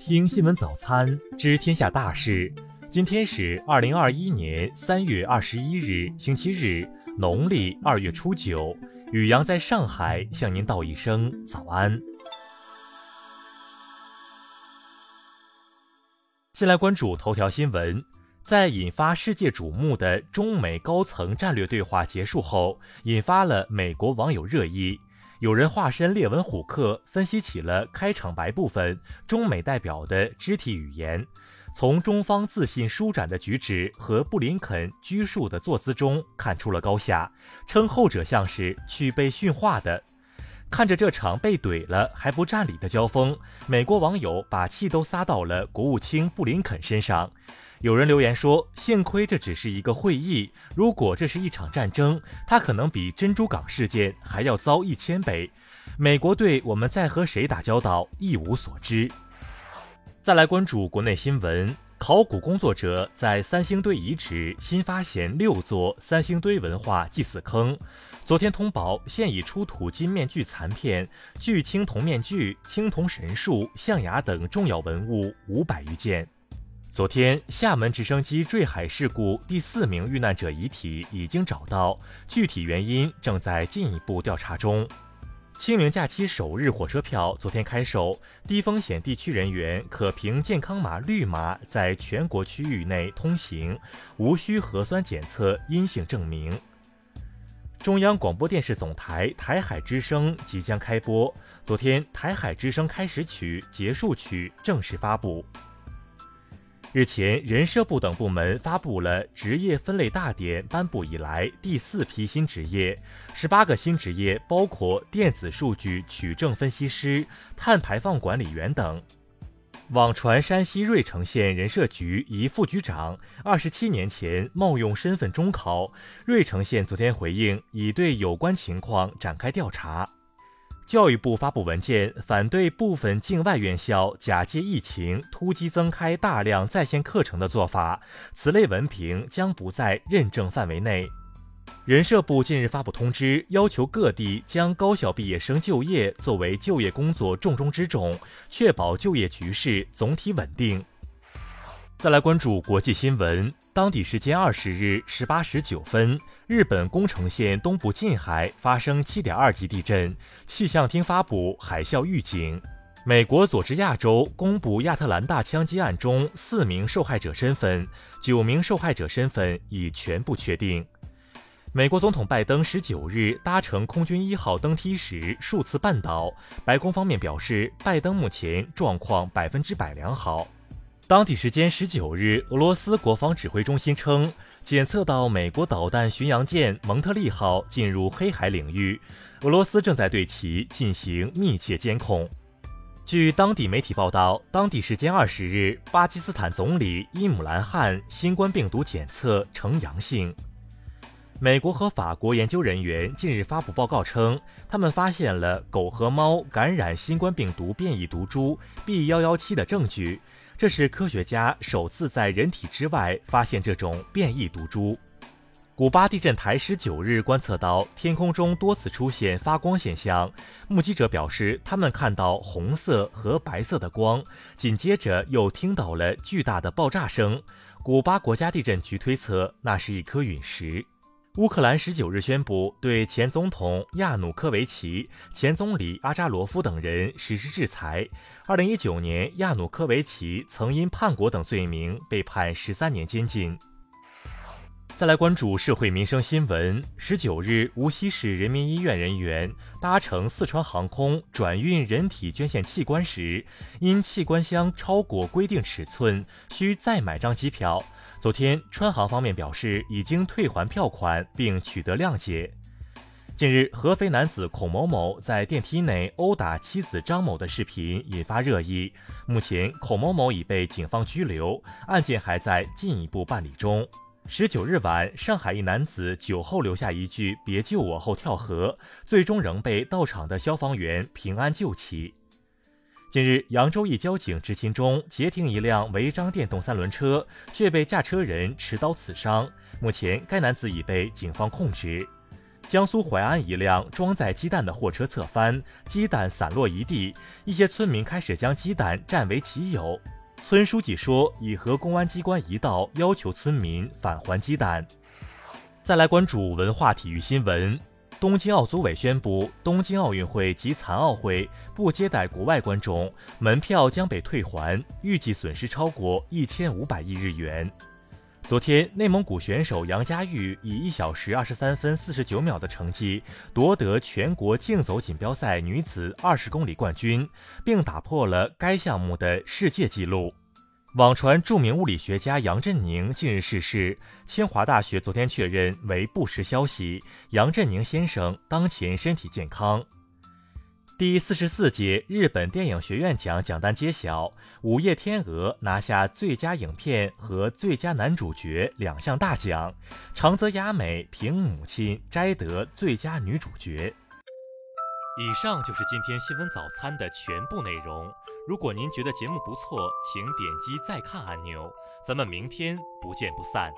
听新闻早餐知天下大事。今天是二零二一年三月二十一日，星期日，农历二月初九。雨阳在上海向您道一声早安。先来关注头条新闻，在引发世界瞩目的中美高层战略对话结束后，引发了美国网友热议。有人化身列文虎克，分析起了开场白部分中美代表的肢体语言，从中方自信舒展的举止和布林肯拘束的坐姿中看出了高下，称后者像是去被训话的。看着这场被怼了还不占理的交锋，美国网友把气都撒到了国务卿布林肯身上。有人留言说：“幸亏这只是一个会议，如果这是一场战争，它可能比珍珠港事件还要糟一千倍。美国对我们在和谁打交道一无所知。”再来关注国内新闻，考古工作者在三星堆遗址新发现六座三星堆文化祭祀坑。昨天通报，现已出土金面具残片、巨青铜面具、青铜神树、象牙等重要文物五百余件。昨天，厦门直升机坠海事故第四名遇难者遗体已经找到，具体原因正在进一步调查中。清明假期首日火车票昨天开售，低风险地区人员可凭健康码绿码在全国区域内通行，无需核酸检测阴性证明。中央广播电视总台台海之声即将开播，昨天台海之声开始曲、结束曲正式发布。日前，人社部等部门发布了职业分类大典颁布以来第四批新职业，十八个新职业包括电子数据取证分析师、碳排放管理员等。网传山西芮城县人社局一副局长二十七年前冒用身份中考，芮城县昨天回应，已对有关情况展开调查。教育部发布文件，反对部分境外院校假借疫情突击增开大量在线课程的做法，此类文凭将不在认证范围内。人社部近日发布通知，要求各地将高校毕业生就业作为就业工作重中之重，确保就业局势总体稳定。再来关注国际新闻。当地时间二十日十八时九分，日本宫城县东部近海发生七点二级地震，气象厅发布海啸预警。美国佐治亚州公布亚特兰大枪击案中四名受害者身份，九名受害者身份已全部确定。美国总统拜登十九日搭乘空军一号登梯时数次绊倒，白宫方面表示，拜登目前状况百分之百良好。当地时间十九日，俄罗斯国防指挥中心称，检测到美国导弹巡洋舰“蒙特利号”进入黑海领域，俄罗斯正在对其进行密切监控。据当地媒体报道，当地时间二十日，巴基斯坦总理伊姆兰汗新冠病毒检测呈阳性。美国和法国研究人员近日发布报告称，他们发现了狗和猫感染新冠病毒变异毒株 B.1.1.7 的证据。这是科学家首次在人体之外发现这种变异毒株。古巴地震台十九日观测到天空中多次出现发光现象，目击者表示他们看到红色和白色的光，紧接着又听到了巨大的爆炸声。古巴国家地震局推测那是一颗陨石。乌克兰十九日宣布对前总统亚努科维奇、前总理阿扎罗夫等人实施制裁。二零一九年，亚努科维奇曾因叛国等罪名被判十三年监禁。再来关注社会民生新闻。十九日，无锡市人民医院人员搭乘四川航空转运人体捐献器官时，因器官箱超过规定尺寸，需再买张机票。昨天，川航方面表示已经退还票款并取得谅解。近日，合肥男子孔某某在电梯内殴打妻子张某的视频引发热议。目前，孔某某已被警方拘留，案件还在进一步办理中。十九日晚，上海一男子酒后留下一句“别救我”后跳河，最终仍被到场的消防员平安救起。近日，扬州一交警执勤中截停一辆违章电动三轮车，却被驾车人持刀刺伤。目前，该男子已被警方控制。江苏淮安一辆装载鸡蛋的货车侧翻，鸡蛋散落一地，一些村民开始将鸡蛋占为己有。村书记说，已和公安机关一道要求村民返还鸡蛋。再来关注文化体育新闻，东京奥组委宣布，东京奥运会及残奥会不接待国外观众，门票将被退还，预计损失超过一千五百亿日元。昨天，内蒙古选手杨佳玉以一小时二十三分四十九秒的成绩夺得全国竞走锦标赛女子二十公里冠军，并打破了该项目的世界纪录。网传著名物理学家杨振宁近日逝世，清华大学昨天确认为不实消息，杨振宁先生当前身体健康。第四十四届日本电影学院奖奖单揭晓，《午夜天鹅》拿下最佳影片和最佳男主角两项大奖，长泽雅美凭《母亲》摘得最佳女主角。以上就是今天新闻早餐的全部内容。如果您觉得节目不错，请点击再看按钮。咱们明天不见不散。